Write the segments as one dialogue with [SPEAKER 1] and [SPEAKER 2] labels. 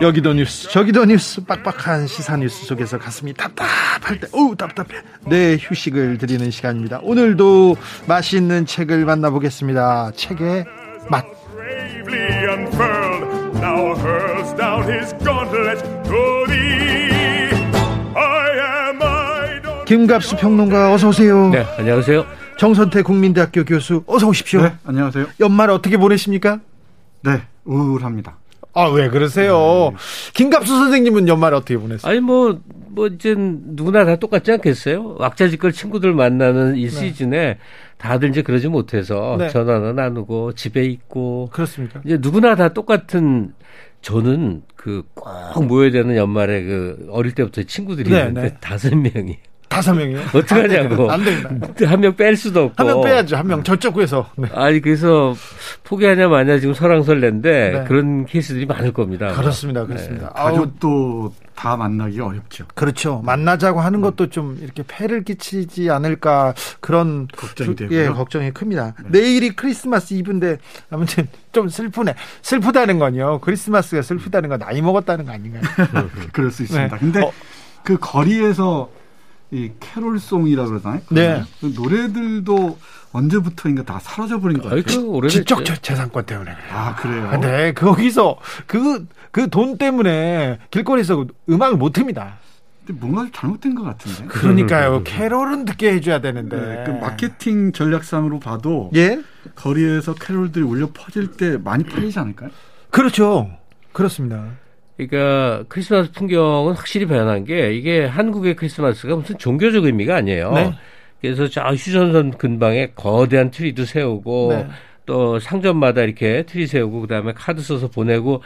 [SPEAKER 1] 여기도 뉴스 저기도 뉴스 빡빡한 시사 뉴스 속에서 가슴이 답답할 때 어우 답답해. 네 휴식을 드리는 시간입니다. 오늘도 맛있는 책을 만나보겠습니다. 책의 맛. 김갑수 평론가 어서 오세요.
[SPEAKER 2] 네 안녕하세요.
[SPEAKER 1] 정선태 국민대학교 교수 어서 오십시오.
[SPEAKER 3] 네 안녕하세요.
[SPEAKER 1] 연말 어떻게 보내십니까?
[SPEAKER 3] 네 우울합니다
[SPEAKER 1] 아, 왜 그러세요? 네. 김갑수 선생님은 연말 어떻게 보냈어요?
[SPEAKER 2] 아니, 뭐, 뭐, 이제 누구나 다 똑같지 않겠어요? 왁자지껄 친구들 만나는 이 네. 시즌에 다들 이제 그러지 못해서 네. 전화나 나누고 집에 있고.
[SPEAKER 1] 그렇습니까?
[SPEAKER 2] 이제 누구나 다 똑같은 저는 그 꼭 모여야 되는 연말에 그 어릴 때부터 친구들이 네, 있는데 네. 다섯 명이
[SPEAKER 1] 다섯 명이요?
[SPEAKER 2] 어떡하냐고.
[SPEAKER 1] 안 됩니다.
[SPEAKER 2] 한 명 뺄 수도 없고.
[SPEAKER 1] 한 명 빼야죠. 한 명 저쪽 구에서.
[SPEAKER 2] 네. 아니 그래서 포기하냐 마냐 지금 설랑설레인데 네. 그런 케이스들이 많을 겁니다.
[SPEAKER 1] 그렇습니다. 그렇습니다. 네.
[SPEAKER 3] 가족도 다 만나기 어렵죠.
[SPEAKER 1] 그렇죠. 만나자고 하는 것도 좀 이렇게 폐를 끼치지 않을까 그런
[SPEAKER 3] 걱정이 되고요.
[SPEAKER 1] 예, 걱정이 큽니다. 네. 내일이 크리스마스 이브인데 아무튼 좀 슬프네. 슬프다는 건요. 크리스마스가 슬프다는 건 나이 먹었다는 거 아닌가요?
[SPEAKER 3] 그럴 수 있습니다. 네. 근데 어. 그 거리에서 이 캐롤송이라 그러잖아요.
[SPEAKER 1] 네.
[SPEAKER 3] 그 노래들도 언제부터인가 다 사라져버린 거예요.
[SPEAKER 1] 그 지적 재산권 때문에 그래요.
[SPEAKER 3] 아 그래요.
[SPEAKER 1] 네, 거기서 그 그 돈 때문에 길거리에서 음악을 못 틉니다.
[SPEAKER 3] 뭔가 잘못된 것 같은데.
[SPEAKER 1] 그러니까요. 캐롤은 듣게 해줘야 되는데. 네,
[SPEAKER 3] 그 마케팅 전략상으로 봐도
[SPEAKER 1] 예?
[SPEAKER 3] 거리에서 캐롤들이 울려 퍼질 때 많이 팔리지 않을까요?
[SPEAKER 1] 그렇죠. 그렇습니다.
[SPEAKER 2] 그러니까 크리스마스 풍경은 확실히 변한 게 이게 한국의 크리스마스가 무슨 종교적 의미가 아니에요. 네. 그래서 저 휴전선 근방에 거대한 트리도 세우고 네. 또 상점마다 이렇게 트리 세우고 그다음에 카드 써서 보내고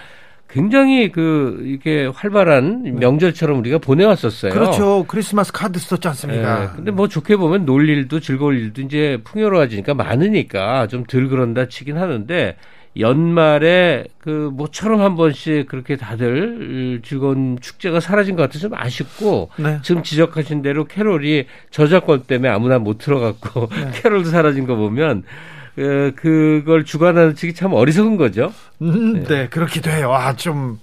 [SPEAKER 2] 굉장히 그 이게 활발한 네. 명절처럼 우리가 보내왔었어요.
[SPEAKER 1] 그렇죠. 크리스마스 카드 썼지 않습니까? 네.
[SPEAKER 2] 근데 뭐 좋게 보면 놀 일도 즐거울 일도 이제 풍요로워지니까 많으니까 좀 덜 그런다 치긴 하는데 연말에 그 모처럼 한 번씩 그렇게 다들 즐거운 축제가 사라진 것 같아서 좀 아쉽고 네. 지금 지적하신 대로 캐롤이 저작권 때문에 아무나 못 들어갔고 네. 캐롤도 사라진 거 보면 그 그걸 주관하는 측이 참 어리석은 거죠.
[SPEAKER 1] 음, 네. 네, 그렇기도 해요. 아, 좀,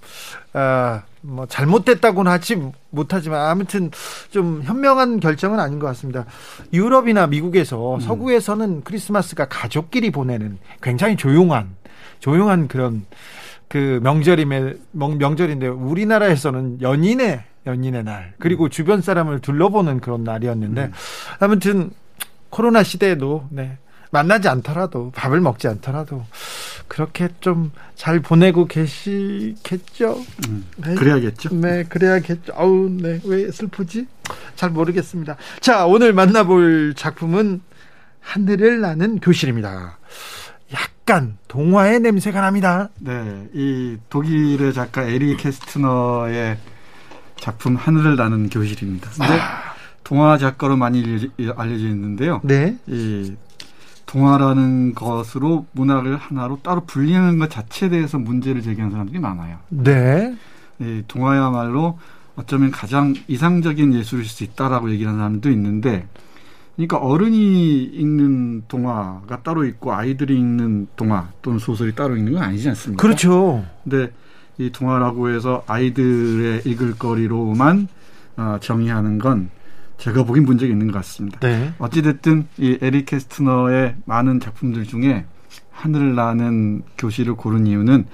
[SPEAKER 1] 아, 뭐, 잘못됐다고는 하지 못하지만, 아무튼 좀 현명한 결정은 아닌 것 같습니다. 유럽이나 미국에서, 음. 서구에서는 크리스마스가 가족끼리 보내는 굉장히 조용한, 조용한 그런 그 명절임에 명절인데 우리나라에서는 연인의 연인의 날 그리고 주변 사람을 둘러보는 그런 날이었는데 음. 아무튼 코로나 시대에도 네. 만나지 않더라도 밥을 먹지 않더라도 그렇게 좀 잘 보내고 계시겠죠.
[SPEAKER 3] 음, 네. 그래야겠죠.
[SPEAKER 1] 네, 그래야겠죠. 아우, 네, 왜 슬프지? 잘 모르겠습니다. 자, 오늘 만나볼 작품은 하늘을 나는 교실입니다. 약간 동화의 냄새가 납니다.
[SPEAKER 3] 네, 이 독일의 작가 에리 캐스트너의 작품 하늘을 나는 교실입니다. 근데 아. 동화 작가로 많이 알려져 있는데요.
[SPEAKER 1] 네.
[SPEAKER 3] 이 동화라는 것으로 문학을 하나로 따로 분리하는 것 자체에 대해서 문제를 제기하는 사람들이 많아요.
[SPEAKER 1] 네.
[SPEAKER 3] 이 동화야말로 어쩌면 가장 이상적인 예술일 수 있다라고 얘기하는 사람도 있는데 그러니까 어른이 읽는 동화가 따로 있고 아이들이 읽는 동화 또는 소설이 따로 있는 건 아니지 않습니까?
[SPEAKER 1] 그렇죠.
[SPEAKER 3] 근데 이 동화라고 해서 아이들의 읽을 거리로만 어, 정의하는 건 제가 보기엔 문제가 있는 것 같습니다.
[SPEAKER 1] 네.
[SPEAKER 3] 어찌됐든 이 에릭 캐스트너의 많은 작품들 중에 하늘을 나는 교실을 고른 이유는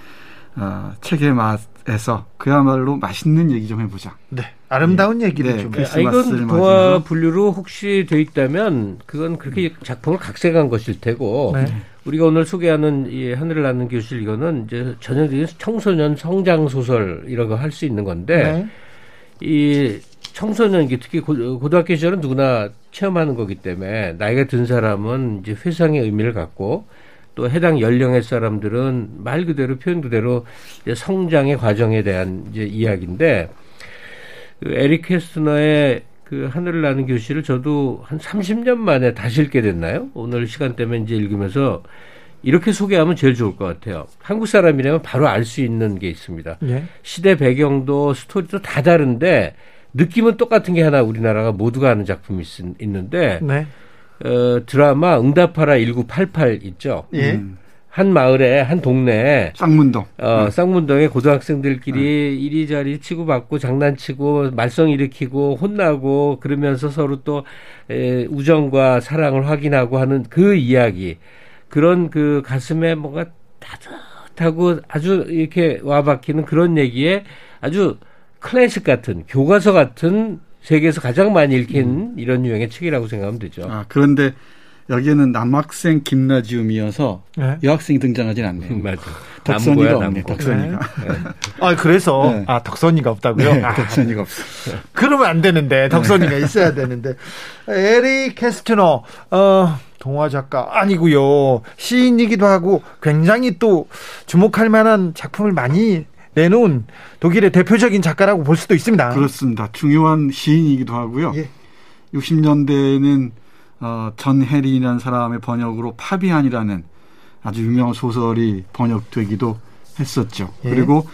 [SPEAKER 3] 어, 책의 맛에서 그야말로 맛있는 얘기 좀 해보자.
[SPEAKER 1] 네. 아름다운 네. 얘기를
[SPEAKER 2] 네,
[SPEAKER 1] 좀.
[SPEAKER 2] 그, 아, 이건 동화 분류로 혹시 돼 있다면 그건 그렇게 작품을 각색한 것일 테고 네. 우리가 오늘 소개하는 이 하늘을 낳는 교실 이거는 이제 전형적인 청소년 성장 소설 이런 거 할 수 있는 건데 네. 이 청소년 특히 고등학교 시절은 누구나 체험하는 거기 때문에 나이가 든 사람은 이제 회상의 의미를 갖고 또 해당 연령의 사람들은 말 그대로 표현 그대로 성장의 과정에 대한 이제 이야기인데 그 에릭 캐스트너의 그 하늘을 나는 교실을 저도 한 30년 만에 다시 읽게 됐나요? 오늘 시간 때문에 이제 읽으면서 이렇게 소개하면 제일 좋을 것 같아요. 한국 사람이라면 바로 알 수 있는 게 있습니다. 예. 시대 배경도 스토리도 다 다른데 느낌은 똑같은 게 하나 우리나라가 모두가 아는 작품이 있, 는데 네. 어, 드라마 응답하라 1988 있죠. 예. 음. 한 마을에 한 동네에
[SPEAKER 3] 쌍문동
[SPEAKER 2] 어 네. 쌍문동에 고등학생들끼리 네. 이리저리 치고받고 장난치고 말썽 일으키고 혼나고 그러면서 서로 또 에, 우정과 사랑을 확인하고 하는 그 이야기 그런 그 가슴에 뭔가 따뜻하고 아주 이렇게 와박히는 그런 얘기에 아주 클래식 같은 교과서 같은 세계에서 가장 많이 읽힌 음. 이런 유형의 책이라고 생각하면 되죠.
[SPEAKER 3] 아 그런데 여기에는 남학생 김나지움이어서 네? 여학생이 등장하진 않네요.
[SPEAKER 2] 음, 맞아.
[SPEAKER 3] 덕선이가 없네. 덕선이가. 네. 네.
[SPEAKER 1] 아 그래서 네. 아 덕선이가 없다고요? 네,
[SPEAKER 3] 아, 덕선이가 없어.
[SPEAKER 1] 그러면 안 되는데 덕선이가 있어야 되는데 에리 캐스트너 어 동화 작가 아니고요 시인이기도 하고 굉장히 또 주목할 만한 작품을 많이 내놓은 독일의 대표적인 작가라고 볼 수도 있습니다.
[SPEAKER 3] 그렇습니다. 중요한 시인이기도 하고요. 예. 60년대에는 어, 전 해리라는 사람의 번역으로 파비안이라는 아주 유명한 소설이 번역되기도 했었죠. 예. 그리고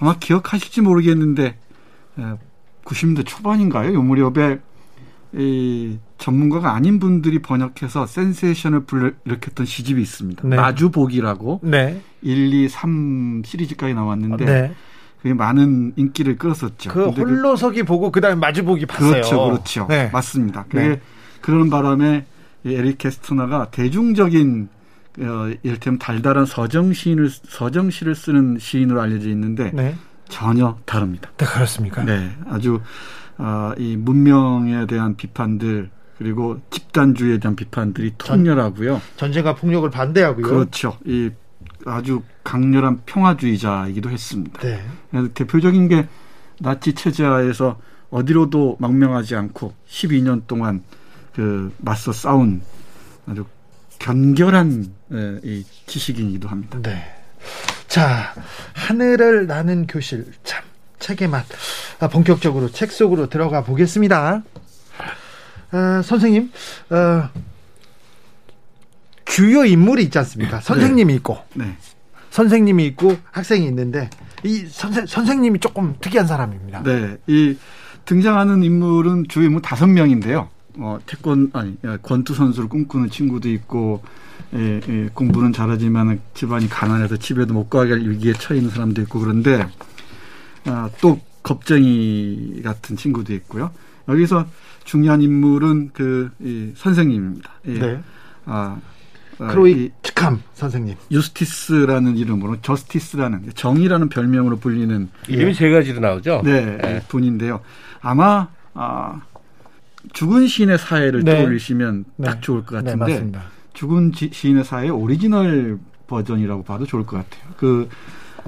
[SPEAKER 3] 아마 기억하실지 모르겠는데 90년대 초반인가요? 요 무렵에 이 전문가가 아닌 분들이 번역해서 센세이션을 불러일으켰던 시집이 있습니다. 네. 마주보기라고 네. 1, 2, 3 시리즈까지 나왔는데 네. 그게 많은 인기를 끌었었죠.
[SPEAKER 1] 그 홀로서기 그, 보고 그다음에 마주보기 봤어요.
[SPEAKER 3] 그렇죠, 그렇죠. 네. 맞습니다. 그게 네. 그런 바람에 에릭 캐스트너가 대중적인 어, 이를테면 달달한 서정 시인을 서정 시를 쓰는 시인으로 알려져 있는데 네. 전혀 다릅니다.
[SPEAKER 1] 네, 그렇습니까?
[SPEAKER 3] 네, 아주 어, 이 문명에 대한 비판들 그리고 집단주의에 대한 비판들이 통렬하고요.
[SPEAKER 1] 전쟁과 폭력을 반대하고요.
[SPEAKER 3] 그렇죠. 이 아주 강렬한 평화주의자이기도 했습니다. 네. 대표적인 게 나치 체제하에서 어디로도 망명하지 않고 12년 동안 그 맞서 싸운 아주 견결한 예, 이 지식인이기도 합니다.
[SPEAKER 1] 네. 자, 하늘을 나는 교실 참 책의 맛 아, 본격적으로 책 속으로 들어가 보겠습니다. 아, 선생님, 어, 주요 인물이 있지 않습니까? 선생님이 네. 있고, 네. 선생님이 있고 학생이 있는데 이 선생 선생님이 조금 특이한 사람입니다.
[SPEAKER 3] 네, 이 등장하는 인물은 주요 인물 다섯 명인데요. 어, 태권 아니 권투 선수를 꿈꾸는 친구도 있고 예, 예, 공부는 잘하지만 집안이 가난해서 집에도 못 가게 할 위기에 처해 있는 사람도 있고 그런데 아, 또 겁쟁이 같은 친구도 있고요. 여기서 중요한 인물은 그 이, 선생님입니다. 예. 네.
[SPEAKER 1] 아, 아 크로이 츠캄 선생님.
[SPEAKER 3] 유스티스라는 이름으로 저스티스라는 정의라는 별명으로 불리는
[SPEAKER 2] 이름이 예. 세 가지로 나오죠.
[SPEAKER 3] 네, 네. 분인데요. 아마 아, 죽은 시인의 사회를 네. 떠올리시면 네. 딱 좋을 것 네, 같은데 네, 죽은 시인의 사회 오리지널 버전이라고 봐도 좋을 것 같아요. 그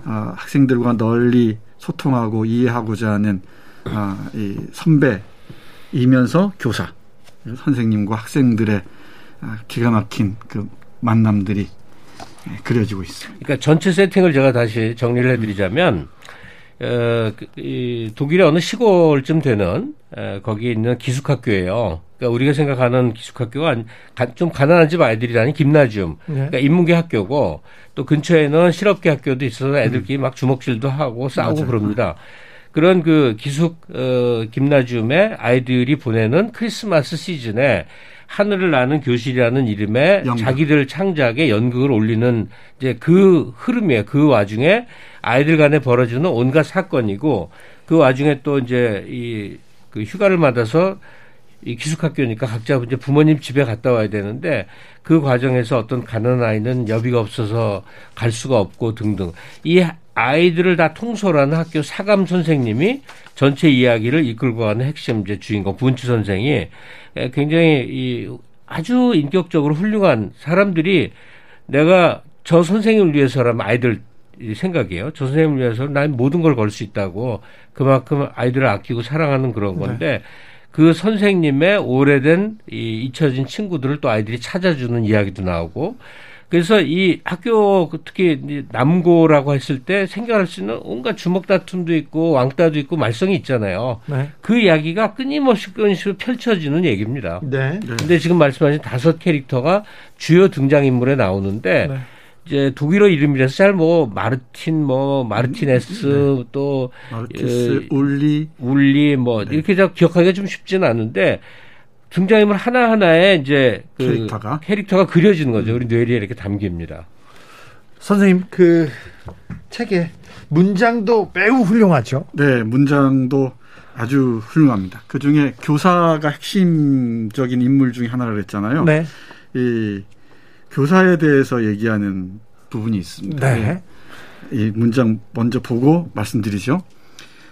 [SPEAKER 3] 어, 학생들과 널리 소통하고 이해하고자 하는 어, 이 선배이면서 교사 선생님과 학생들의 어, 기가 막힌 그 만남들이 그려지고 있습니다.
[SPEAKER 2] 그러니까 전체 세팅을 제가 다시 정리를 해드리자면 음. 어, 그, 이 독일의 어느 시골쯤 되는 에, 거기에 있는 기숙학교예요. 그러니까 우리가 생각하는 기숙학교가 좀 가난한 집 아이들이 다니는 김나지움, 네. 그러니까 인문계 학교고 또 근처에는 실업계 학교도 있어서 애들끼리 막 주먹질도 하고 싸우고 맞아. 그럽니다. 그런 그 기숙 어, 김나지움에 아이들이 보내는 크리스마스 시즌에 하늘을 나는 교실이라는 이름의 연극. 자기들 창작에 연극을 올리는 이제 그 흐름이에요. 그 와중에 아이들 간에 벌어지는 온갖 사건이고 그 와중에 또 이제 이 그 휴가를 받아서 이 기숙학교니까 각자 이제 부모님 집에 갔다 와야 되는데 그 과정에서 어떤 가난한 아이는 여비가 없어서 갈 수가 없고 등등 이 아이들을 다 통솔하는 학교 사감 선생님이 전체 이야기를 이끌고 가는 핵심 이제 주인공 분치 선생이 굉장히 이 아주 인격적으로 훌륭한 사람들이 내가 저 선생님을 위해서라면 아이들 생각이에요. 저 선생님을 위해서 난 모든 걸 걸 수 있다고 그만큼 아이들을 아끼고 사랑하는 그런 네. 건데 네. 그 선생님의 오래된 이 잊혀진 친구들을 또 아이들이 찾아주는 이야기도 나오고 그래서 이 학교 특히 남고라고 했을 때 생겨날 수 있는 온갖 주먹 다툼도 있고 왕따도 있고 말썽이 있잖아요. 네. 그 이야기가 끊임없이 끊임없이 펼쳐지는 얘기입니다. 네. 네. 근데 지금 말씀하신 다섯 캐릭터가 주요 등장 인물에 나오는데 네. 이제 독일어 이름이라서 잘 뭐 마르틴 뭐 마르티네스 네. 또
[SPEAKER 3] 마르티스 어, 울리
[SPEAKER 2] 울리 뭐 네. 이렇게 기억하기가 좀 쉽지는 않은데 등장인물 하나하나에 이제 그 캐릭터가 캐릭터가 그려지는 거죠. 우리 뇌리에 이렇게 담깁니다.
[SPEAKER 1] 선생님 그 책에 문장도 매우 훌륭하죠.
[SPEAKER 3] 네, 문장도 아주 훌륭합니다. 그 중에 교사가 핵심적인 인물 중에 하나를 했잖아요. 네. 이 교사에 대해서 얘기하는 부분이 있습니다. 네. 이 문장 먼저 보고 말씀드리죠.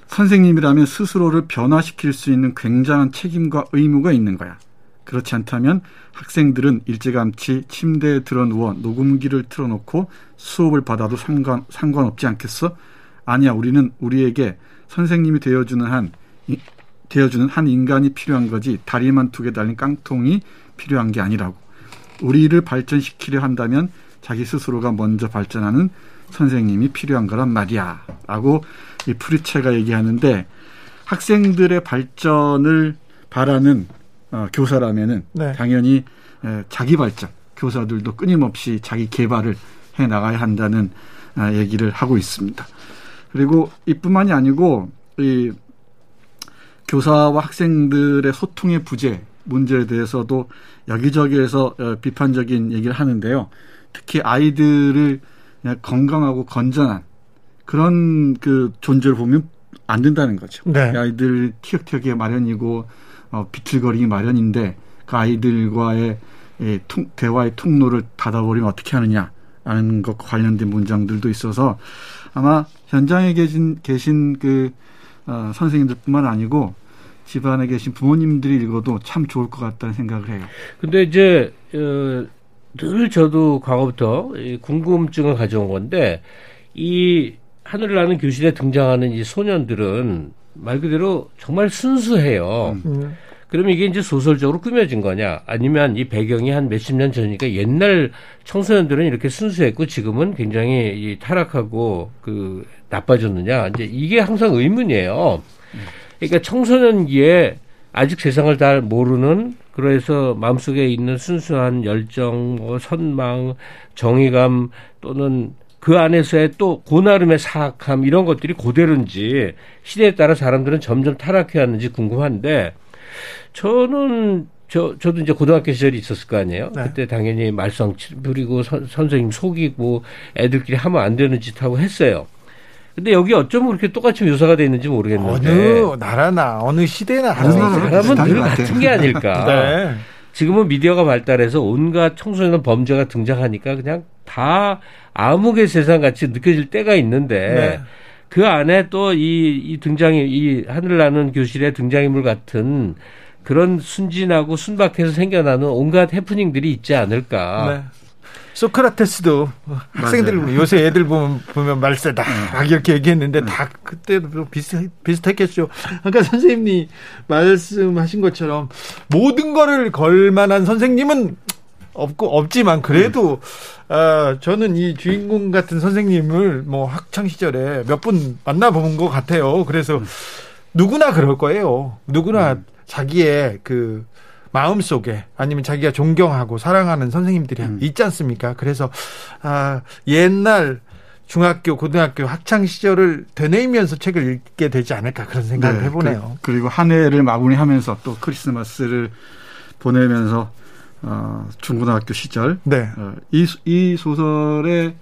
[SPEAKER 3] 선생님이라면 스스로를 변화시킬 수 있는 굉장한 책임과 의무가 있는 거야. 그렇지 않다면 학생들은 일찌감치 침대에 들어 누워 녹음기를 틀어놓고 수업을 받아도 상관, 상관없지 않겠어? 아니야, 우리는 우리에게 선생님이 되어주는 한, 이, 되어주는 한 인간이 필요한 거지 다리만 두 개 달린 깡통이 필요한 게 아니라고. 우리를 발전시키려 한다면 자기 스스로가 먼저 발전하는 선생님이 필요한 거란 말이야. 라고 이 프리체가 얘기하는데 학생들의 발전을 바라는 어, 교사라면은 네. 당연히 에, 자기 발전, 교사들도 끊임없이 자기 개발을 해 나가야 한다는 아, 얘기를 하고 있습니다. 그리고 이뿐만이 아니고 이 교사와 학생들의 소통의 부재 문제에 대해서도 여기저기에서 어, 비판적인 얘기를 하는데요. 특히 아이들을 건강하고 건전한 그런 그 존재를 보면 안 된다는 거죠. 네. 아이들 티격태격에 마련이고 어, 비틀거리기 마련인데 그 아이들과의 예, 통, 대화의 통로를 닫아버리면 어떻게 하느냐라는 것과 관련된 문장들도 있어서 아마 현장에 계신 계신 그 어, 선생님들뿐만 아니고 집안에 계신 부모님들이 읽어도 참 좋을 것 같다는 생각을 해요.
[SPEAKER 2] 근데 이제 어, 늘 저도 과거부터 궁금증을 가져온 건데 이 하늘을 나는 교실에 등장하는 이 소년들은 말 그대로 정말 순수해요. 음. 그러면 이게 이제 소설적으로 꾸며진 거냐? 아니면 이 배경이 한 몇십 년 전이니까 옛날 청소년들은 이렇게 순수했고 지금은 굉장히 이 타락하고 그 나빠졌느냐? 이제 이게 항상 의문이에요. 그러니까 청소년기에 아직 세상을 잘 모르는 그래서 마음속에 있는 순수한 열정, 뭐 선망, 정의감 또는 그 안에서의 또 고나름의 사악함 이런 것들이 고대로인지 시대에 따라 사람들은 점점 타락해 왔는지 궁금한데 저는 저 저도 이제 고등학교 시절이 있었을 거 아니에요. 네. 그때 당연히 말썽 부리고 선, 선생님 속이고 애들끼리 하면 안 되는 짓 하고 했어요. 근데 여기 어쩌면 그렇게 똑같이 묘사가 돼 있는지 모르겠는데
[SPEAKER 1] 어느 나라나 어느 시대나
[SPEAKER 2] 다른 사람은 늘 같은 게 아닐까. 네. 지금은 미디어가 발달해서 온갖 청소년 범죄가 등장하니까 그냥 다 암흑의 세상 같이 느껴질 때가 있는데 네. 그 안에 또이 이 등장이 이 하늘 나는 교실의 등장인물 같은 그런 순진하고 순박해서 생겨나는 온갖 해프닝들이 있지 않을까. 네.
[SPEAKER 1] 소크라테스도 학생들. 요새 애들 보면 보면 말세다 막 이렇게 얘기했는데 다 그때도 비슷 비슷했겠죠. 아까 선생님이 말씀하신 것처럼 모든 거를 걸 만한 선생님은 없고 없지만 그래도 어, 저는 이 주인공 같은 선생님을 뭐 학창 시절에 몇 분 만나본 것 같아요. 그래서 누구나 그럴 거예요. 누구나 음. 자기의 그 마음 속에 아니면 자기가 존경하고 사랑하는 선생님들이 음. 있지 않습니까? 그래서 아 옛날 중학교, 고등학교 학창 시절을 되뇌이면서 책을 읽게 되지 않을까 그런 생각을 네, 해보네요.
[SPEAKER 3] 그, 리고한 해를 마무리하면서 또 크리스마스를 보내면서 어, 중고등학교 시절 네. 어, 이, 이 소설에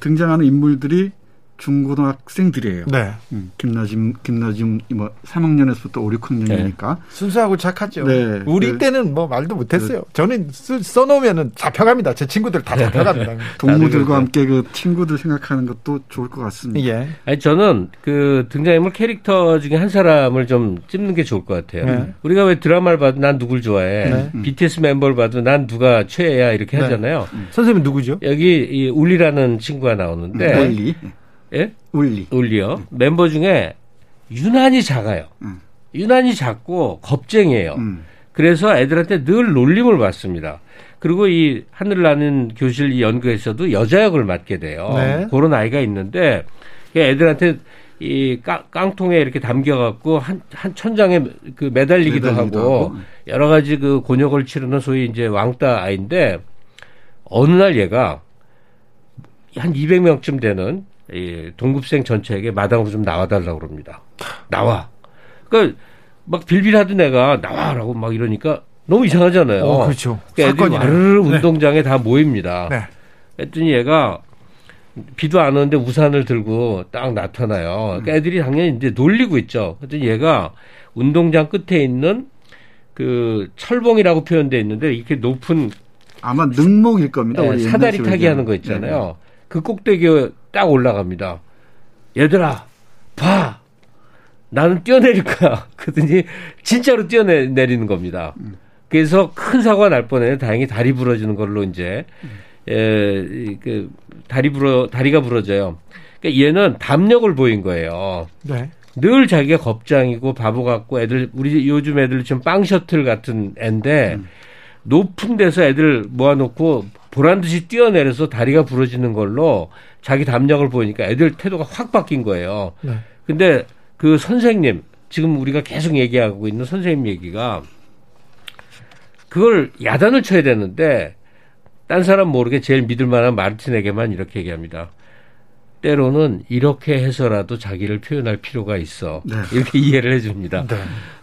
[SPEAKER 3] 등장하는 인물들이 중고등학생들이에요. 네. 음, 김나짐, 김나짐, 뭐, 3학년에서부터 5, 6학년이니까. 네.
[SPEAKER 1] 순수하고 착하죠. 네. 우리 네. 때는 뭐 말도 못했어요. 네. 저는 써, 놓으면은 잡혀갑니다. 제 친구들 다 잡혀갑니다.
[SPEAKER 3] 동무들과 함께 그 친구들 생각하는 것도 좋을 것 같습니다. 예.
[SPEAKER 2] 아니, 저는 그 등장인물 캐릭터 중에 한 사람을 좀 찝는 게 좋을 것 같아요. 네. 우리가 왜 드라마를 봐도 난 누굴 좋아해. 네. BTS 멤버를 봐도 난 누가 최애야 이렇게 네. 하잖아요.
[SPEAKER 1] 음. 선생님은 누구죠?
[SPEAKER 2] 여기 이 울리라는 친구가 나오는데. 울리. 예? 울리. 울리요. 음. 멤버 중에 유난히 작아요. 음. 유난히 작고 겁쟁이에요. 음. 그래서 애들한테 늘 놀림을 받습니다. 그리고 이 하늘 나는 교실 이 연극에서도 여자 역을 맡게 돼요. 네. 그런 아이가 있는데 애들한테 이 깡, 통에 이렇게 담겨갖고 한, 한 천장에 그 매달리기도, 하고, 하고, 여러 가지 그 곤욕을 치르는 소위 이제 왕따 아이인데 어느 날 얘가 한 200명쯤 되는 이 동급생 전체에게 마당으로 좀 나와달라고 그럽니다. 나와. 그러니까 막 빌빌하던 애가 나와라고 막 이러니까 너무 이상하잖아요.
[SPEAKER 1] 어, 그렇죠.
[SPEAKER 2] 그러니까 애들이 와르르 네. 운동장에 다 모입니다. 네. 했더니 얘가 비도 안 오는데 우산을 들고 딱 나타나요. 그러니까 애들이 당연히 이제 놀리고 있죠. 그랬더니 얘가 운동장 끝에 있는 그 철봉이라고 표현되어 있는데 이렇게 높은
[SPEAKER 3] 아마 능목일 겁니다.
[SPEAKER 2] 네, 사다리 타기 하는 거 있잖아요. 네. 그 꼭대기에 딱 올라갑니다. 얘들아, 봐! 나는 뛰어내릴 거야. 그러더니 진짜로 뛰어내리는 겁니다. 그래서 큰 사고가 날 뻔해. 다행히 다리 부러지는 걸로 이제, 에, 그, 다리 부러, 다리가 부러져요. 그러니까 얘는 담력을 보인 거예요. 네. 늘 자기가 겁장이고 바보 같고 애들, 우리 요즘 애들 좀빵 셔틀 같은 애인데, 음. 높은 데서 애들 모아놓고 보란 듯이 뛰어내려서 다리가 부러지는 걸로 자기 담력을 보이니까 애들 태도가 확 바뀐 거예요. 네. 근데 그 선생님, 지금 우리가 계속 얘기하고 있는 선생님 얘기가 그걸 야단을 쳐야 되는데 딴 사람 모르게 제일 믿을 만한 마르틴에게만 이렇게 얘기합니다. 때로는 이렇게 해서라도 자기를 표현할 필요가 있어. 네. 이렇게 이해를 해줍니다. 네.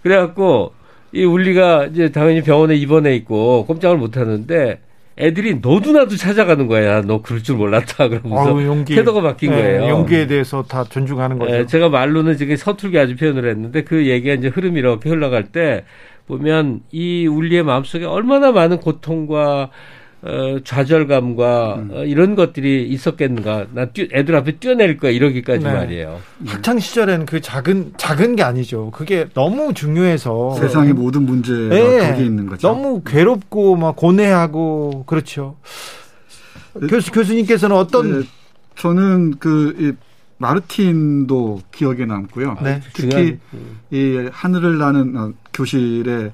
[SPEAKER 2] 그래갖고 이 울리가 이제 당연히 병원에 입원해 있고 꼼짝을 못 하는데 애들이 너도 나도 찾아가는 거야. 너 그럴 줄 몰랐다. 그러면서 아유, 용기, 태도가 바뀐 네, 거예요.
[SPEAKER 1] 용기에 대해서 다 존중하는 거죠. 네,
[SPEAKER 2] 제가 말로는 지금 서툴게 아주 표현을 했는데 그 얘기가 이제 흐름이 이렇게 흘러갈 때 보면 이 울리의 마음속에 얼마나 많은 고통과 어, 좌절감과 음. 어, 이런 것들이 있었겠는가. 나 뛰, 애들 앞에 뛰어내릴 거야 이러기까지 네. 말이에요.
[SPEAKER 1] 학창 시절에는 그 작은 작은 게 아니죠. 그게 너무 중요해서
[SPEAKER 3] 세상의 모든 문제가 네. 거기에 있는 거죠.
[SPEAKER 1] 너무 괴롭고 막 고뇌하고 그렇죠. 네. 교수 교수님께서는 어떤 네.
[SPEAKER 3] 저는 그 이, 마르틴도 기억에 남고요. 네. 특히 이 하늘을 나는 어, 교실에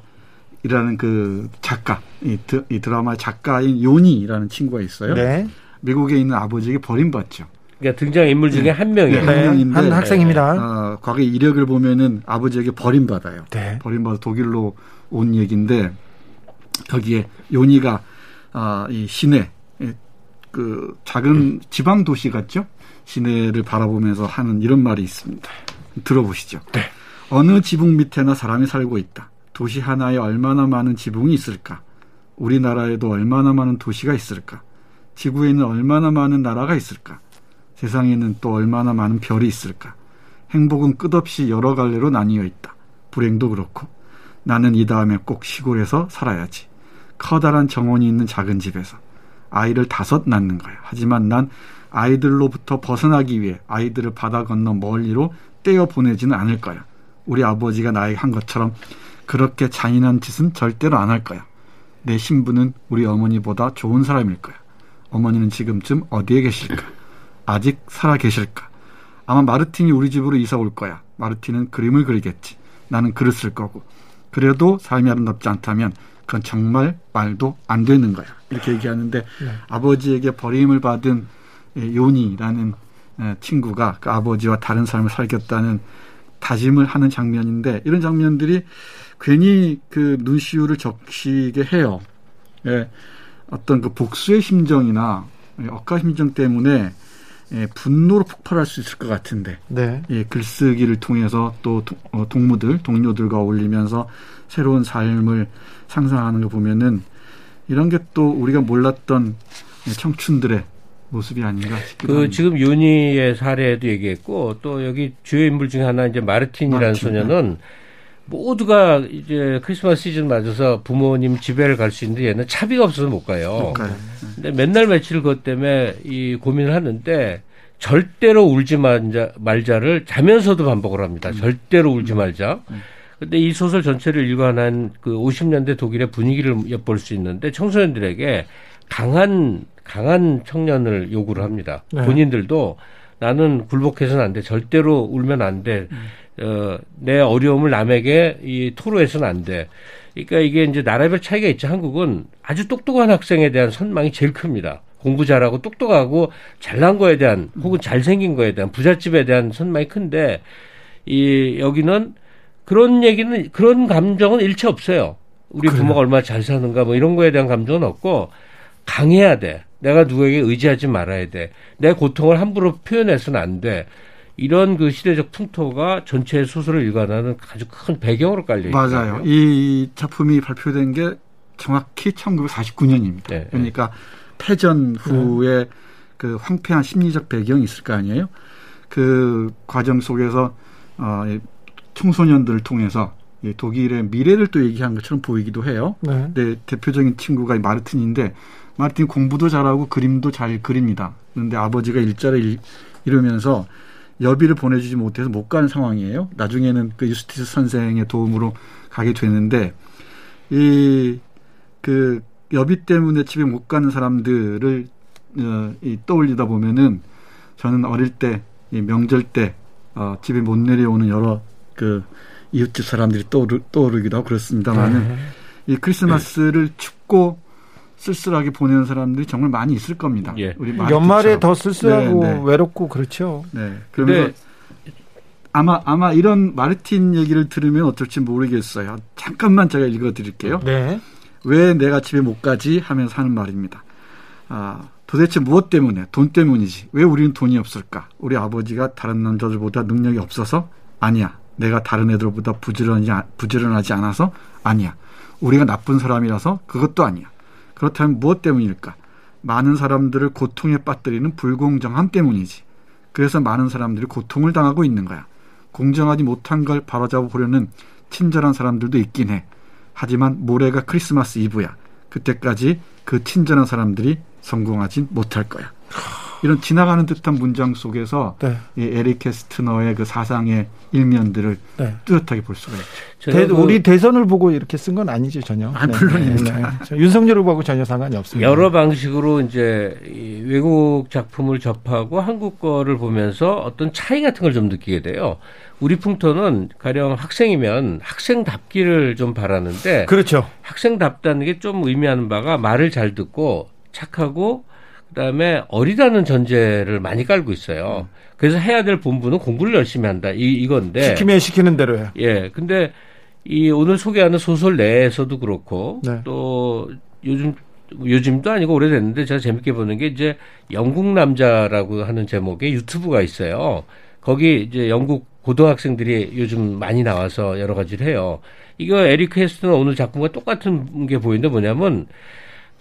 [SPEAKER 3] 이라는 그 작가, 이, 드, 이 드라마의 작가인 요니라는 친구가 있어요. 네. 미국에 있는 아버지에게 버림받죠.
[SPEAKER 2] 그러니까 등장 인물 중에 네. 한 명이에요.
[SPEAKER 1] 네, 한 명인데 한 학생입니다.
[SPEAKER 3] 어, 과거 이력을 보면은 아버지에게 버림받아요. 네. 버림받아 독일로 온 얘기인데 거기에 요니가 아, 이 시내 그 작은 지방 도시 같죠? 시내를 바라보면서 하는 이런 말이 있습니다. 들어보시죠. 네. 어느 지붕 밑에나 사람이 살고 있다. 도시 하나에 얼마나 많은 지붕이 있을까? 우리나라에도 얼마나 많은 도시가 있을까? 지구에는 얼마나 많은 나라가 있을까? 세상에는 또 얼마나 많은 별이 있을까? 행복은 끝없이 여러 갈래로 나뉘어 있다. 불행도 그렇고. 나는 이 다음에 꼭 시골에서 살아야지. 커다란 정원이 있는 작은 집에서. 아이를 다섯 낳는 거야. 하지만 난 아이들로부터 벗어나기 위해 아이들을 바다 건너 멀리로 떼어 보내지는 않을 거야. 우리 아버지가 나에게 한 것처럼 그렇게 잔인한 짓은 절대로 안 할 거야. 내 신부는 우리 어머니보다 좋은 사람일 거야. 어머니는 지금쯤 어디에 계실까? 아직 살아 계실까? 아마 마르틴이 우리 집으로 이사 올 거야. 마르틴은 그림을 그리겠지. 나는 글을 쓸 거고. 그래도 삶이 아름답지 않다면 그건 정말 말도 안 되는 거야. 이렇게 얘기하는데 네. 아버지에게 버림을 받은 요니라는 친구가 그 아버지와 다른 삶을 살겠다는 다짐을 하는 장면인데 이런 장면들이 괜히 그 눈시울을 적시게 해요. 예, 어떤 그 복수의 심정이나 억가 심정 때문에 예, 분노로 폭발할 수 있을 것 같은데 네. 예, 글쓰기를 통해서 또 도, 어, 동무들 동료들과 어울리면서 새로운 삶을 상상하는 거 보면은 이런 게 또 우리가 몰랐던 청춘들의 모습이 아닌가 싶기도
[SPEAKER 2] 그 합니다. 지금 윤희의 사례도 얘기했고 또 여기 주요 인물 중에 하나 이제 마르틴이라는 마르틴, 소녀는 네. 모두가 이제 크리스마스 시즌 맞아서 부모님 집에를 갈 수 있는데 얘는 차비가 없어서 못 가요. 네. 근데 맨날 며칠 그것 때문에 이 고민을 하는데 절대로 울지 말자, 말자를 자면서도 반복을 합니다. 음. 절대로 울지 말자. 음. 근데 이 소설 전체를 일관한 그 50년대 독일의 분위기를 엿볼 수 있는데 청소년들에게 강한 강한 청년을 요구를 합니다. 네. 본인들도 나는 굴복해서는 안 돼. 절대로 울면 안 돼. 음. 어, 내 어려움을 남에게 이 토로해서는 안 돼. 그러니까 이게 이제 나라별 차이가 있죠. 한국은 아주 똑똑한 학생에 대한 선망이 제일 큽니다. 공부 잘하고 똑똑하고 잘난 거에 대한 혹은 잘생긴 거에 대한 부잣집에 대한 선망이 큰데 이 여기는 그런 얘기는 그런 감정은 일체 없어요. 우리 그래요. 부모가 얼마나 잘 사는가 뭐 이런 거에 대한 감정은 없고 강해야 돼. 내가 누구에게 의지하지 말아야 돼. 내 고통을 함부로 표현해서는 안 돼. 이런 그 시대적 풍토가 전체 소설을 일관하는 아주 큰 배경으로 깔려 있어요.
[SPEAKER 3] 맞아요. 이 작품이 발표된 게 정확히 1949년입니다. 네, 그러니까 패전 후에 네. 그 황폐한 심리적 배경이 있을 거 아니에요. 그 과정 속에서 어, 청소년들을 통해서 독일의 미래를 또 얘기한 것처럼 보이기도 해요. 네. 네 대표적인 친구가 마르틴인데 마르틴 공부도 잘하고 그림도 잘 그립니다. 그런데 아버지가 일자를 이루면서 여비를 보내주지 못해서 못 가는 상황이에요. 나중에는 그 유스티스 선생의 도움으로 가게 되는데 이 그 여비 때문에 집에 못 가는 사람들을 어, 이 떠올리다 보면은 저는 어릴 때 이 명절 때 어, 집에 못 내려오는 여러 그 이웃집 사람들이 떠오르, 떠오르기도 하고 그렇습니다만은 네. 이 크리스마스를 춥고 쓸쓸하게 보내는 사람들이 정말 많이 있을 겁니다.
[SPEAKER 1] 예. 우리 연말에 더 쓸쓸하고 네, 네. 외롭고 그렇죠.
[SPEAKER 3] 네. 그런데 아마 아마 이런 마르틴 얘기를 들으면 어떨지 모르겠어요. 잠깐만 제가 읽어드릴게요. 네. 왜 내가 집에 못 가지 하면서 하는 말입니다. 아, 도대체 무엇 때문에? 돈 때문이지. 왜 우리는 돈이 없을까? 우리 아버지가 다른 남자들보다 능력이 없어서? 아니야. 내가 다른 애들보다 부지런하지, 부지런하지 않아서? 아니야. 우리가 나쁜 사람이라서? 그것도 아니야. 그렇다면 무엇 때문일까? 많은 사람들을 고통에 빠뜨리는 불공정함 때문이지. 그래서 많은 사람들이 고통을 당하고 있는 거야. 공정하지 못한 걸 바로잡아 보려는 친절한 사람들도 있긴 해. 하지만 모레가 크리스마스 이브야. 그때까지 그 친절한 사람들이 성공하진 못할 거야. 이런 지나가는 듯한 문장 속에서 네. 이 에릭 캐스트너의 그 사상의 일면들을 네. 뚜렷하게 볼 수가 있죠.
[SPEAKER 1] 대, 그 우리 대선을 보고 이렇게 쓴 건 아니죠 전혀.
[SPEAKER 3] 아, 물론입니다. 네,
[SPEAKER 1] 네. 윤석열을 보고 전혀 상관이 없습니다.
[SPEAKER 2] 여러 방식으로 이제 외국 작품을 접하고 한국 거를 보면서 어떤 차이 같은 걸 좀 느끼게 돼요. 우리 풍토는 가령 학생이면 학생답기를 좀 바라는데
[SPEAKER 1] 그렇죠.
[SPEAKER 2] 학생답다는 게 좀 의미하는 바가 말을 잘 듣고 착하고 그다음에 어리다는 전제를 많이 깔고 있어요. 그래서 해야 될 본부는 공부를 열심히 한다. 이 이건데
[SPEAKER 1] 시키면 시키는 대로 해.
[SPEAKER 2] 예. 근데 이 오늘 소개하는 소설 내에서도 그렇고 네. 또 요즘 요즘도 아니고 오래됐는데 제가 재밌게 보는 게 이제 영국 남자라고 하는 제목의 유튜브가 있어요. 거기 이제 영국 고등학생들이 요즘 많이 나와서 여러 가지를 해요. 이거 에리 캐스트너 오늘 작품과 똑같은 게 보이는데 뭐냐면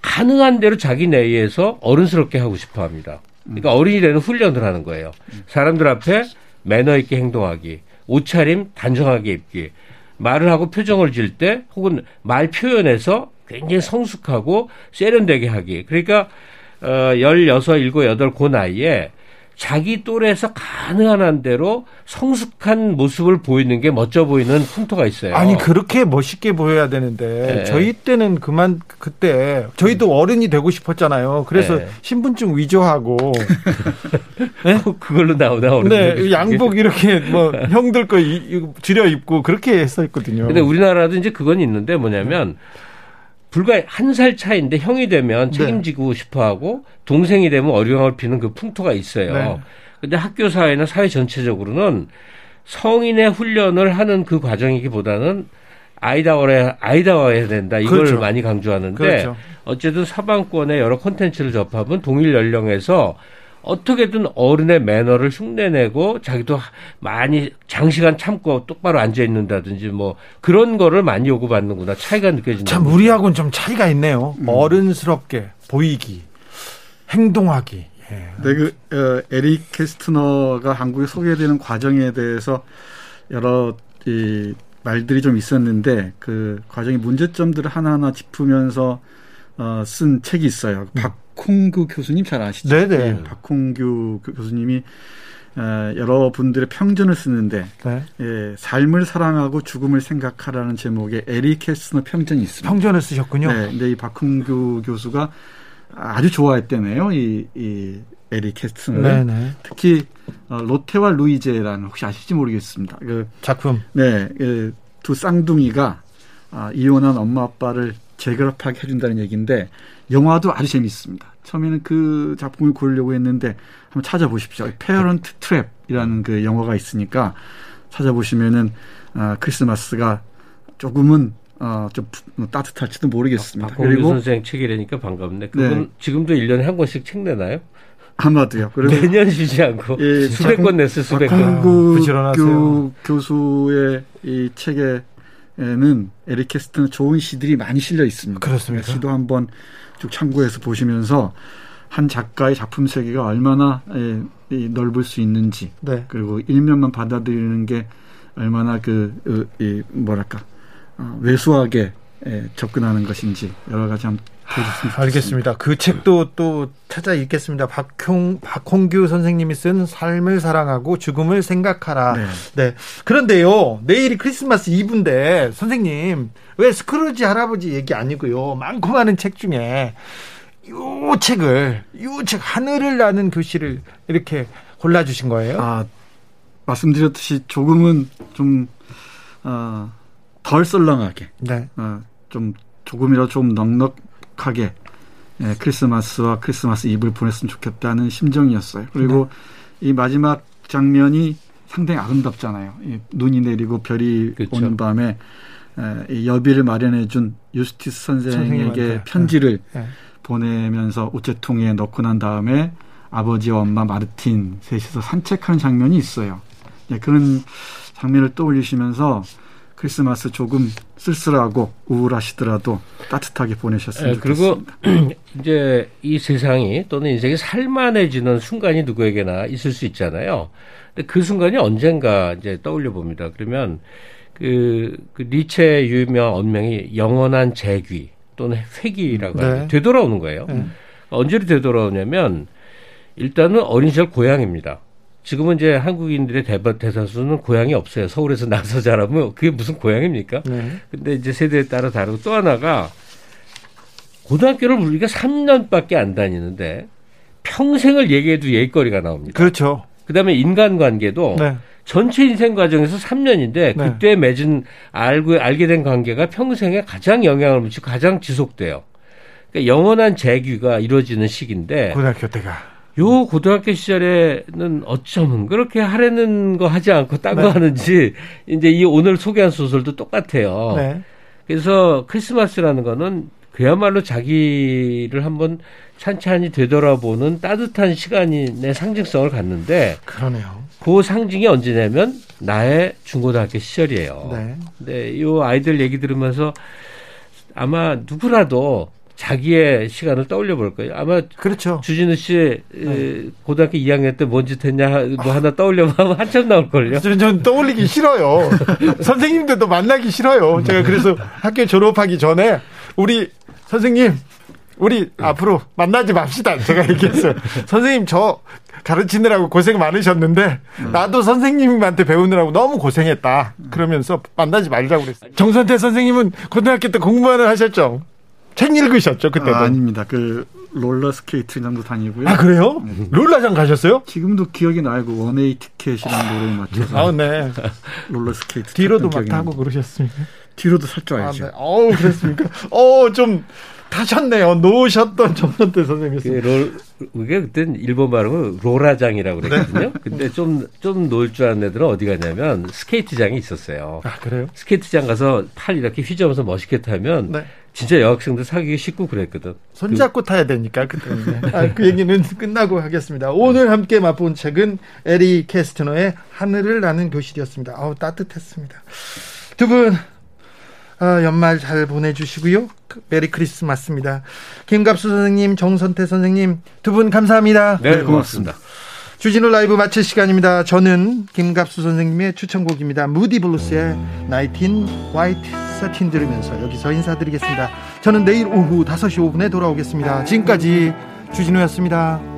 [SPEAKER 2] 가능한 대로 자기 내에서 어른스럽게 하고 싶어 합니다. 그러니까 어른이 되는 훈련을 하는 거예요. 사람들 앞에 매너 있게 행동하기, 옷차림 단정하게 입기, 말을 하고 표정을 지을 때 혹은 말 표현에서 굉장히 성숙하고 세련되게 하기. 그러니까 어 16, 7, 8, 그 나이에 자기 또래에서 가능한 한 대로 성숙한 모습을 보이는 게 멋져 보이는 풍토가 있어요.
[SPEAKER 1] 아니 그렇게 멋있게 보여야 되는데 네. 저희 때는 그만 그때 저희도 음. 어른이 되고 싶었잖아요. 그래서 네. 신분증 위조하고
[SPEAKER 2] 네? 그걸로 나오나 어른.
[SPEAKER 1] 네, 양복 이렇게 뭐 형들 거 줄여 입고 그렇게 했었거든요.
[SPEAKER 2] 근데 우리나라도 이제 그건 있는데 뭐냐면. 불과 한 살 차인데 형이 되면 네. 책임지고 네. 싶어하고 동생이 되면 어려움을 피는 그 풍토가 있어요. 네. 근데 학교 사회나 사회 전체적으로는 성인의 훈련을 하는 그 과정이기보다는 아이다워야 아이다워야 된다 이걸 그렇죠. 많이 강조하는데 그렇죠. 어쨌든 서방권의 여러 콘텐츠를 접하면 동일 연령에서 어떻게든 어른의 매너를 흉내내고 자기도 많이 장시간 참고 똑바로 앉아 있는다든지 뭐 그런 거를 많이 요구받는구나 차이가 느껴진다.
[SPEAKER 1] 참 우리하고는 좀 차이가 있네요. 음. 어른스럽게 보이기, 행동하기.
[SPEAKER 3] 예. 네, 그 어, 에릭 캐스트너가 한국에 소개되는 과정에 대해서 여러 이 말들이 좀 있었는데 그 과정의 문제점들을 하나하나 짚으면서 어, 쓴 책이 있어요. 음. 박 박홍규 교수님 잘 아시죠?
[SPEAKER 1] 네네. 네,
[SPEAKER 3] 박홍규 교수님이 어, 여러 분들의 평전을 쓰는데 네. 예, 삶을 사랑하고 죽음을 생각하라는 제목의 에리 캐스너 평전이 있습니다.
[SPEAKER 1] 평전을 쓰셨군요.
[SPEAKER 3] 네, 근데 이 박홍규 교수가 아주 좋아했다네요. 이, 이 에리 캐스트너는 네네. 특히 어, 로테와 루이제라는 혹시 아실지 모르겠습니다. 그
[SPEAKER 1] 작품.
[SPEAKER 3] 네, 그 두 쌍둥이가 아, 이혼한 엄마 아빠를 재결합하게 해준다는 얘기인데 영화도 아주 재밌습니다. 처음에는 그 작품을 고르려고 했는데 한번 찾아보십시오. Parent Trap이라는 그 영화가 있으니까 찾아보시면은 아, 크리스마스가 조금은 어, 좀 따뜻할지도 모르겠습니다.
[SPEAKER 2] 박, 그리고 선생 책이라니까 반갑네. 그건 네. 지금도 1년에 한 권씩 책 내나요?
[SPEAKER 3] 아마도요.
[SPEAKER 2] 그리고 매년 쉬지 않고 예, 수백 권 냈어요. 수백 권.
[SPEAKER 3] 박홍구 교수의 이 책에 는 에릭 캐스트는 좋은 시들이 많이 실려 있습니다.
[SPEAKER 1] 그렇습니다.
[SPEAKER 3] 시도 한번 쭉 참고해서 보시면서 한 작가의 작품 세계가 얼마나 예, 넓을 수 있는지 네. 그리고 일면만 받아들이는 게 얼마나 그 이, 뭐랄까 어, 왜소하게 예, 접근하는 것인지 여러 가지 한번 보셨으면
[SPEAKER 1] 알겠습니다. 그 책도 또 찾아 읽겠습니다. 박홍 박홍규 선생님이 쓴 삶을 사랑하고 죽음을 생각하라. 네. 네. 그런데요, 내일이 크리스마스 이브인데 선생님 왜 스크루지 할아버지 얘기 아니고요. 많고 많은 책 중에 요 책을 요 책 하늘을 나는 교실을 이렇게 골라 주신 거예요?
[SPEAKER 3] 아 말씀드렸듯이 조금은 좀 어, 덜 썰렁하게, 네. 어, 좀 조금이라도 좀 넉넉 하게 예, 크리스마스와 크리스마스 이브를 보냈으면 좋겠다는 심정이었어요. 그리고 네. 이 마지막 장면이 상당히 아름답잖아요. 이 눈이 내리고 별이 그렇죠. 오는 밤에 에, 이 여비를 마련해준 유스티스 선생에게 편지를 네. 네. 보내면서 우체통에 넣고 난 다음에 아버지와 엄마 마르틴 셋이서 산책하는 장면이 있어요. 네, 그런 장면을 떠올리시면서 크리스마스 조금 쓸쓸하고 우울하시더라도 따뜻하게 보내셨으면 네, 좋겠습니다.
[SPEAKER 2] 그리고 이제 이 세상이 또는 인생이 살만해지는 순간이 누구에게나 있을 수 있잖아요. 근데 그 순간이 언젠가 이제 떠올려 봅니다. 그러면 그, 그 리체 유명 언명이 영원한 재귀 또는 회귀라고 네. 하죠. 되돌아오는 거예요. 네. 언제로 되돌아오냐면 일단은 어린 시절 고향입니다. 지금은 이제 한국인들의 대바, 대다수는 고향이 없어요. 서울에서 나서 자라면 그게 무슨 고향입니까? 네. 근데 이제 세대에 따라 다르고 또 하나가 고등학교를 우리가 3년밖에 안 다니는데 평생을 얘기해도 예거리가 나옵니다.
[SPEAKER 1] 그렇죠.
[SPEAKER 2] 그다음에 인간관계도 네. 전체 인생 과정에서 3년인데 그때 맺은 알고 알게 된 관계가 평생에 가장 영향을 미치고 가장 지속돼요. 그러니까 영원한 재규가 이루어지는 시기인데
[SPEAKER 1] 고등학교 때가
[SPEAKER 2] 요 고등학교 시절에는 어쩌면 그렇게 하려는 거 하지 않고 딴거 네. 하는지 이제 이 오늘 소개한 소설도 똑같아요. 네. 그래서 크리스마스라는 거는 그야말로 자기를 한번 찬찬히 되돌아보는 따뜻한 시간이 내 상징성을 갖는데
[SPEAKER 1] 그러네요.
[SPEAKER 2] 그 상징이 언제냐면 나의 중고등학교 시절이에요. 네. 근데 이 아이들 얘기 들으면서 아마 누구라도 자기의 시간을 떠올려 볼 거예요. 아마
[SPEAKER 1] 그렇죠.
[SPEAKER 2] 주진우 씨 네. 고등학교 2학년 때 뭔 짓 했냐 뭐 하나 떠올려 보면 한참 나올 걸요.
[SPEAKER 1] 전 떠올리기 싫어요. 선생님들도 만나기 싫어요. 제가 그래서 학교 졸업하기 전에 우리 선생님 우리 앞으로 만나지 맙시다. 제가 얘기했어요. 선생님 저 가르치느라고 고생 많으셨는데 나도 선생님한테 배우느라고 너무 고생했다. 그러면서 만나지 말자고 그랬어요. 정선태 선생님은 고등학교 때 공부하는 하셨죠? 책 읽으셨죠 그때도?
[SPEAKER 3] 아닙니다 그 롤러 스케이트장도 다니고요.
[SPEAKER 1] 아 그래요? 네. 롤러장 가셨어요?
[SPEAKER 3] 지금도 기억이 나요. 그 One Way Ticket이라는 아, 노래에 맞춰서.
[SPEAKER 1] 아 네.
[SPEAKER 3] 롤러 스케이트
[SPEAKER 1] 뒤로도 막 타고 그러셨습니까?
[SPEAKER 3] 뒤로도 탈 줄 알죠. 아, 네.
[SPEAKER 1] 어우 그랬습니까? 어 좀 타셨네요. 노셨던 정선태 선생님이었어요.
[SPEAKER 2] 그 롤, 그게 그땐 일본 말로 로라장이라고 그랬거든요. 네. 근데 좀, 좀 놀 줄 아는 애들은 어디 가냐면 스케이트장이 있었어요.
[SPEAKER 1] 아, 그래요?
[SPEAKER 2] 스케이트장 가서 팔 이렇게 휘저으면서 멋있게 타면 네. 진짜 여학생들 사귀기 쉽고 그랬거든.
[SPEAKER 1] 손잡고 그, 타야 되니까 그때는. 아, 그 얘기는 끝나고 하겠습니다. 오늘 함께 맛본 책은 에리 캐스트너의 하늘을 나는 교실이었습니다. 아우 따뜻했습니다. 두 분 아, 연말 잘 보내주시고요. 메리 크리스마스입니다. 김갑수 선생님, 정선태 선생님 두 분 감사합니다.
[SPEAKER 2] 네, 네, 고맙습니다.
[SPEAKER 1] 주진우 라이브 마칠 시간입니다. 저는 김갑수 선생님의 추천곡입니다. 무디 블루스의 나이틴 화이트 사틴 들으면서 여기서 인사드리겠습니다. 저는 내일 오후 5시 5분에 돌아오겠습니다. 지금까지 주진우였습니다.